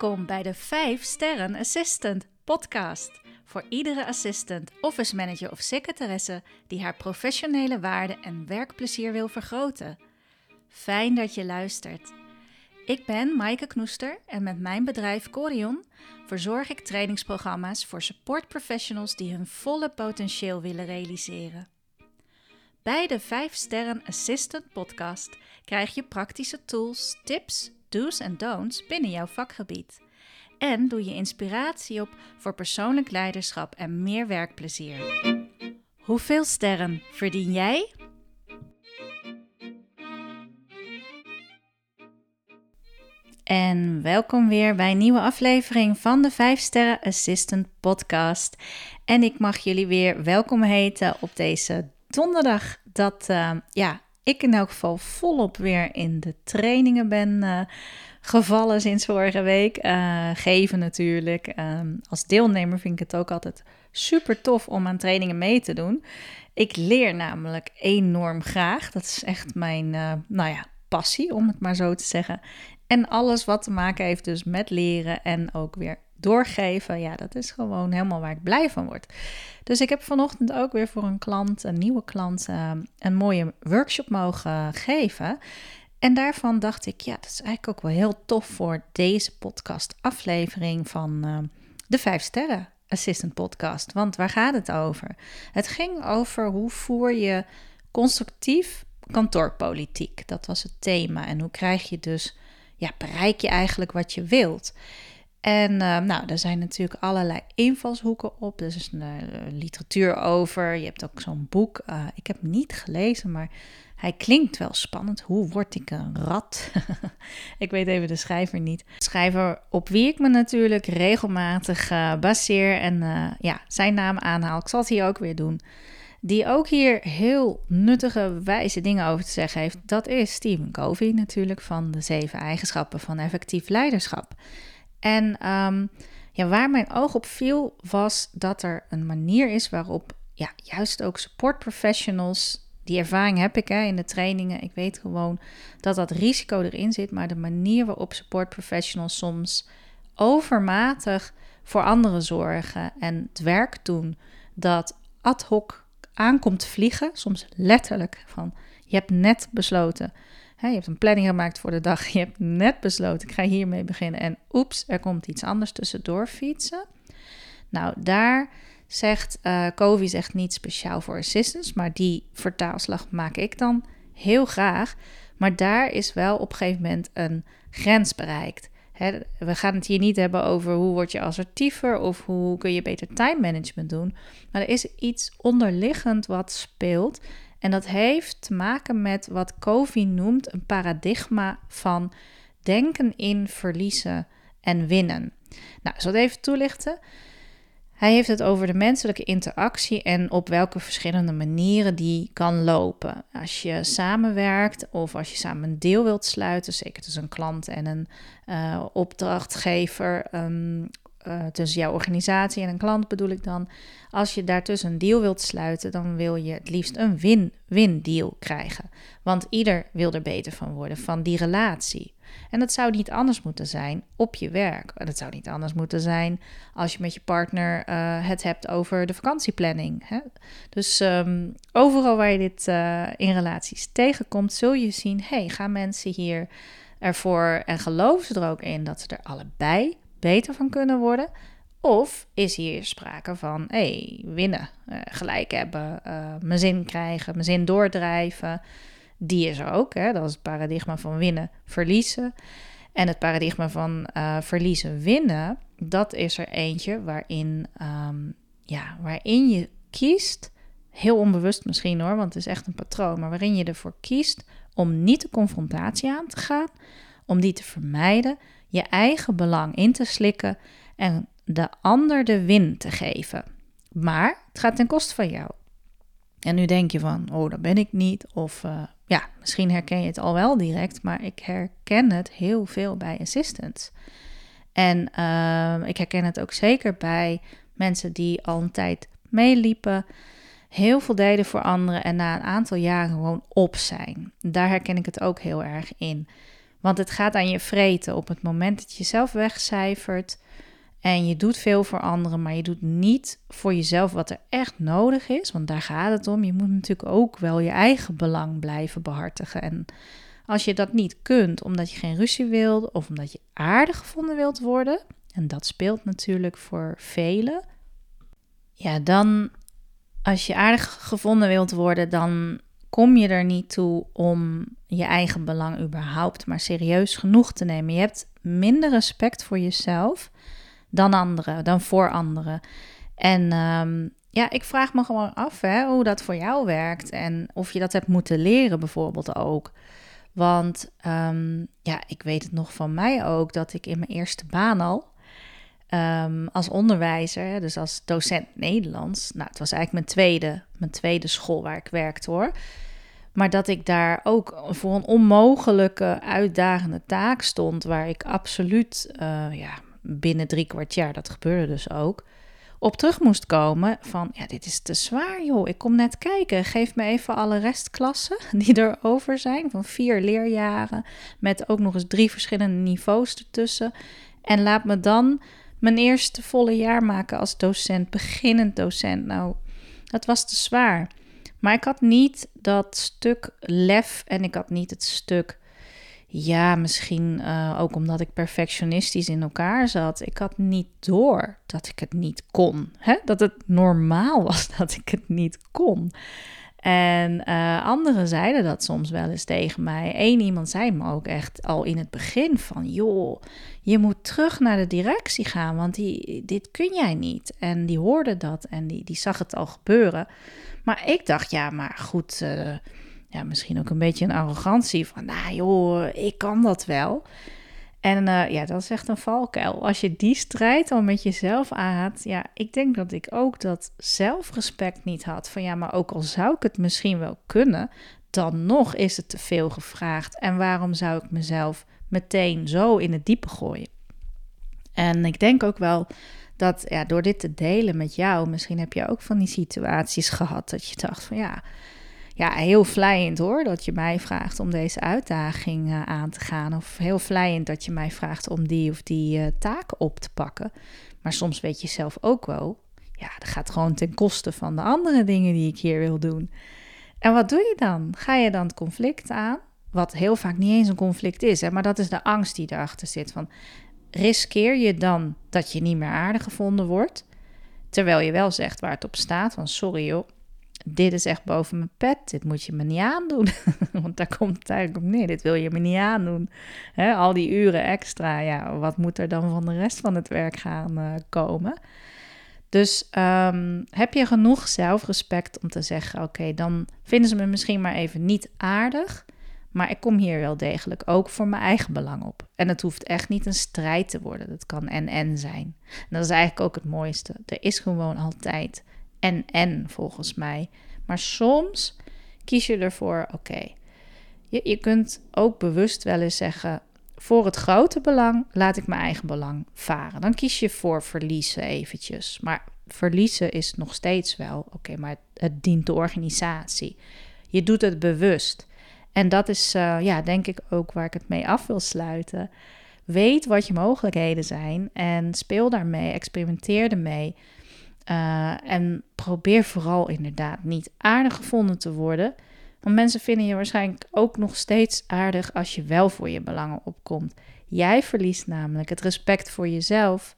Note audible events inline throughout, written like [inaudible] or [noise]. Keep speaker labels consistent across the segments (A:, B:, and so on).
A: Welkom bij de 5 Sterren Assistant podcast. Voor iedere assistant, office manager of secretaresse die haar professionele waarde en werkplezier wil vergroten. Fijn dat je luistert. Ik ben Maaike Knoester en met mijn bedrijf Corion verzorg ik trainingsprogramma's voor support professionals die hun volle potentieel willen realiseren. Bij de 5 Sterren Assistant podcast krijg je praktische tools, tips, do's en don'ts binnen jouw vakgebied. En doe je inspiratie op voor persoonlijk leiderschap en meer werkplezier. Hoeveel sterren verdien jij? En welkom weer bij een nieuwe aflevering van de 5 Sterren Assistant Podcast. En ik mag jullie weer welkom heten op deze donderdag. Dat uh, ja, ik in elk geval volop weer in de trainingen ben uh, gevallen sinds vorige week. Uh, geven natuurlijk. Um, als deelnemer vind ik het ook altijd super tof om aan trainingen mee te doen. Ik leer namelijk enorm graag. Dat is echt mijn, uh, nou ja, passie, om het maar zo te zeggen. En alles wat te maken heeft dus met leren en ook weer doorgeven, ja, dat is gewoon helemaal waar ik blij van word. Dus ik heb vanochtend ook weer voor een klant, een nieuwe klant, uh, een mooie workshop mogen geven. En daarvan dacht ik, ja, dat is eigenlijk ook wel heel tof voor deze podcast aflevering van uh, de 5 sterren assistant podcast. Want waar gaat het over? Het ging over hoe voer je constructief kantoorpolitiek. Dat was het thema. En hoe krijg je dus, ja, bereik je eigenlijk wat je wilt? En uh, nou, er zijn natuurlijk allerlei invalshoeken op. Er is een, uh, literatuur over. Je hebt ook zo'n boek. Uh, ik heb niet gelezen, maar hij klinkt wel spannend. Hoe word ik een rat? [laughs] ik weet even de schrijver niet. Schrijver op wie ik me natuurlijk regelmatig baseer en ja, zijn naam aanhaal. Ik zal het hier ook weer doen. Die ook hier heel nuttige, wijze dingen over te zeggen heeft. Dat is Stephen Covey natuurlijk van de zeven eigenschappen van effectief leiderschap. En um, ja, waar mijn oog op viel, was dat er een manier is waarop ja, juist ook support professionals, die ervaring heb ik hè, in de trainingen, ik weet gewoon dat dat risico erin zit, maar de manier waarop support professionals soms overmatig voor anderen zorgen en het werk doen dat ad hoc aankomt vliegen, soms letterlijk van je hebt net besloten je hebt een planning gemaakt voor de dag. Je hebt net besloten, ik ga hiermee beginnen. En oeps, er komt iets anders tussendoor fietsen. Nou, daar zegt uh, zegt niet speciaal voor assistants, maar die vertaalslag maak ik dan heel graag. Maar daar is wel op een gegeven moment een grens bereikt. we gaan het hier niet hebben over hoe word je assertiever of hoe kun je beter time management doen. Maar er is iets onderliggend wat speelt. En dat heeft te maken met wat Covey noemt een paradigma van denken in verliezen en winnen. Nou, zal het even toelichten. Hij heeft het over de menselijke interactie en op welke verschillende manieren die kan lopen. Als je samenwerkt of als je samen een deal wilt sluiten, zeker tussen een klant en een uh, opdrachtgever, um, uh, tussen jouw organisatie en een klant bedoel ik dan. Als je daartussen een deal wilt sluiten, dan wil je het liefst een win-win deal krijgen. Want ieder wil er beter van worden, van die relatie. En dat zou niet anders moeten zijn op je werk. Dat zou niet anders moeten zijn als je met je partner uh, het hebt over de vakantieplanning. Hè? Dus um, overal waar je dit uh, in relaties tegenkomt, zul je zien: hey, gaan mensen hier ervoor en geloven ze er ook in dat ze er allebei beter van kunnen worden? Of is hier sprake van, hey, winnen, uh, gelijk hebben, uh, mijn zin krijgen, mijn zin doordrijven. Die is er ook, hè? dat is het paradigma van winnen, verliezen. En het paradigma van uh, verliezen, winnen, dat is er eentje waarin, um, ja, waarin je kiest, heel onbewust misschien hoor, want het is echt een patroon, maar waarin je ervoor kiest om niet de confrontatie aan te gaan, om die te vermijden, je eigen belang in te slikken en de ander de win te geven. Maar het gaat ten koste van jou. En nu denk je van, oh, dat ben ik niet. Of uh, ja, misschien herken je het al wel direct, maar ik herken het heel veel bij assistants. En uh, ik herken het ook zeker bij mensen die al een tijd meeliepen, heel veel deden voor anderen en na een aantal jaren gewoon op zijn. Daar herken ik het ook heel erg in. Want het gaat aan je vreten op het moment dat je jezelf wegcijfert en je doet veel voor anderen, maar je doet niet voor jezelf wat er echt nodig is. Want daar gaat het om. Je moet natuurlijk ook wel je eigen belang blijven behartigen. En als je dat niet kunt, omdat je geen ruzie wilt of omdat je aardig gevonden wilt worden, en dat speelt natuurlijk voor velen, ja, dan als je aardig gevonden wilt worden, dan kom je er niet toe om je eigen belang überhaupt maar serieus genoeg te nemen. Je hebt minder respect voor jezelf dan anderen, dan voor anderen. En ehm, ja, ik vraag me gewoon af hè, hoe dat voor jou werkt en of je dat hebt moeten leren bijvoorbeeld ook. Want ehm, ja, ik weet het nog van mij ook dat ik in mijn eerste baan al um, als onderwijzer, dus als docent Nederlands, nou, het was eigenlijk mijn tweede, mijn tweede school waar ik werkte hoor. Maar dat ik daar ook voor een onmogelijke, uitdagende taak stond, waar ik absoluut uh, ja, binnen drie kwart jaar, dat gebeurde dus ook, op terug moest komen van, ja, dit is te zwaar joh, ik kom net kijken, geef me even alle restklassen [laughs] die er over zijn, van vier leerjaren, met ook nog eens drie verschillende niveaus ertussen. En laat me dan mijn eerste volle jaar maken als docent, beginnend docent. Nou, dat was te zwaar. Maar ik had niet dat stuk lef en ik had niet het stuk ja, misschien uh, ook omdat ik perfectionistisch in elkaar zat. Ik had niet door dat ik het niet kon. Hè? Dat het normaal was [laughs] dat ik het niet kon. En uh, anderen zeiden dat soms wel eens tegen mij. Eén iemand zei me ook echt al in het begin van... joh, je moet terug naar de directie gaan, want die, dit kun jij niet. En die hoorde dat en die, die zag het al gebeuren. Maar ik dacht, ja, maar goed... Uh, ja, misschien ook een beetje een arrogantie van, nou joh, ik kan dat wel. En uh, ja, dat is echt een valkuil. Als je die strijd al met jezelf aangaat, ja, ik denk dat ik ook dat zelfrespect niet had. Van ja, maar ook al zou ik het misschien wel kunnen, dan nog is het te veel gevraagd. En waarom zou ik mezelf meteen zo in het diepe gooien? En ik denk ook wel dat ja, door dit te delen met jou, misschien heb je ook van die situaties gehad dat je dacht van ja, ja, heel vlijend hoor dat je mij vraagt om deze uitdaging uh, aan te gaan. Of heel vlijend dat je mij vraagt om die of die uh, taak op te pakken. Maar soms weet je zelf ook wel, ja, dat gaat gewoon ten koste van de andere dingen die ik hier wil doen. En wat doe je dan? Ga je dan het conflict aan? Wat heel vaak niet eens een conflict is, hè, maar dat is de angst die erachter zit. Van, riskeer je dan dat je niet meer aardig gevonden wordt? Terwijl je wel zegt waar het op staat, van sorry joh, dit is echt boven mijn pet, dit moet je me niet aandoen. [laughs] Want daar komt het eigenlijk op neer, dit wil je me niet aandoen. Al die uren extra, ja, wat moet er dan van de rest van het werk gaan uh, komen? Dus um, heb je genoeg zelfrespect om te zeggen: oké, dan vinden ze me misschien maar even niet aardig. Maar ik kom hier wel degelijk ook voor mijn eigen belang op. En het hoeft echt niet een strijd te worden. Dat kan en-en zijn. En dat is eigenlijk ook het mooiste. Er is gewoon altijd en en volgens mij. Maar soms kies je ervoor, oké. Je, je kunt ook bewust wel eens zeggen, voor het grote belang laat ik mijn eigen belang varen. Dan kies je voor verliezen eventjes. Maar verliezen is nog steeds wel, oké, maar het, dient de organisatie. Je doet het bewust. En dat is, uh, ja, denk ik ook waar ik het mee af wil sluiten. Weet wat je mogelijkheden zijn en speel daarmee, experimenteer ermee. Uh, en probeer vooral inderdaad niet aardig gevonden te worden. Want mensen vinden je waarschijnlijk ook nog steeds aardig als je wel voor je belangen opkomt. Jij verliest namelijk het respect voor jezelf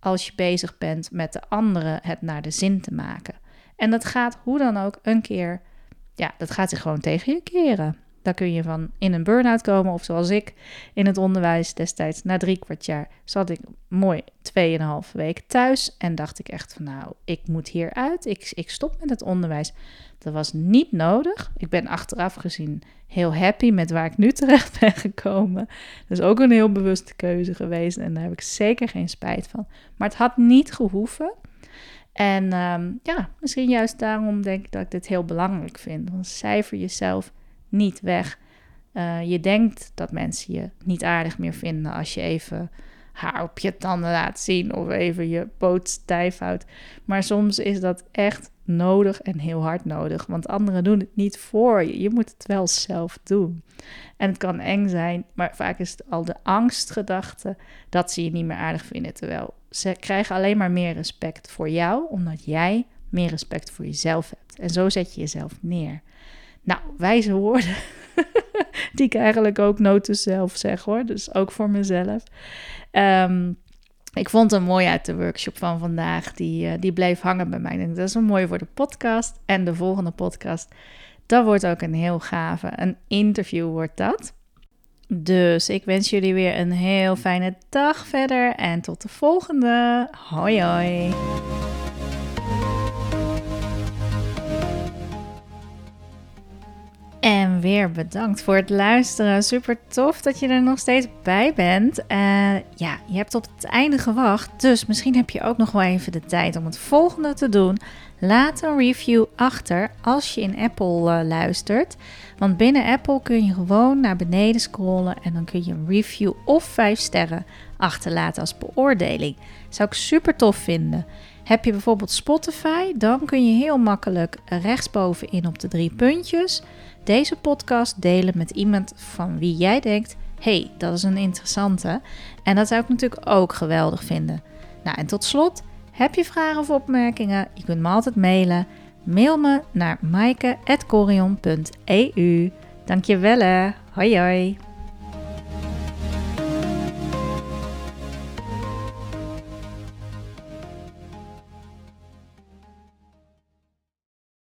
A: als je bezig bent met de anderen het naar de zin te maken. En dat gaat hoe dan ook een keer, ja, dat gaat zich gewoon tegen je keren. Daar kun je van in een burn-out komen. Of zoals ik in het onderwijs destijds, na drie kwart jaar, zat ik mooi tweeënhalve week thuis. En dacht ik echt van nou, ik moet hieruit. Ik, ik stop met het onderwijs. Dat was niet nodig. Ik ben achteraf gezien heel happy met waar ik nu terecht [laughs] ben gekomen. Dat is ook een heel bewuste keuze geweest. En daar heb ik zeker geen spijt van. Maar het had niet gehoeven. En ehm, ja, misschien juist daarom denk ik dat ik dit heel belangrijk vind. Want cijfer jezelf niet weg. Uh, je denkt dat mensen je niet aardig meer vinden als je even haar op je tanden laat zien of even je poot stijf houdt. Maar soms is dat echt nodig en heel hard nodig. Want anderen doen het niet voor je. Je moet het wel zelf doen. En het kan eng zijn, maar vaak is het al de angstgedachte dat ze je niet meer aardig vinden. Terwijl ze krijgen alleen maar meer respect voor jou, omdat jij meer respect voor jezelf hebt. En zo zet je jezelf neer. Nou, wijze woorden, [laughs] die ik eigenlijk ook noten zelf zeg hoor, dus ook voor mezelf. Um, ik vond het mooi uit de workshop van vandaag. Die, uh, die bleef hangen bij mij. Denk, dat is een mooi voor de podcast. En de volgende podcast, dat wordt ook een heel gave. Een interview wordt dat. Dus ik wens jullie weer een heel fijne dag verder. En tot de volgende. Hoi hoi. Weer bedankt voor het luisteren. Super tof dat je er nog steeds bij bent. Uh, ja, je hebt op het einde gewacht. Dus misschien heb je ook nog wel even de tijd om het volgende te doen. Laat een review achter als je in Apple uh, luistert. Want binnen Apple kun je gewoon naar beneden scrollen en dan kun je een review of 5 sterren achterlaten als beoordeling. Zou ik super tof vinden. Heb je bijvoorbeeld Spotify, dan kun je heel makkelijk rechtsbovenin op de drie puntjes deze podcast delen met iemand van wie jij denkt: hey, dat is een interessante. En dat zou ik natuurlijk ook geweldig vinden. Nou, en tot slot, heb je vragen of opmerkingen? Je kunt me altijd mailen. Mail me naar maaike.corion.eu. Dankjewel hè. Hoi hoi.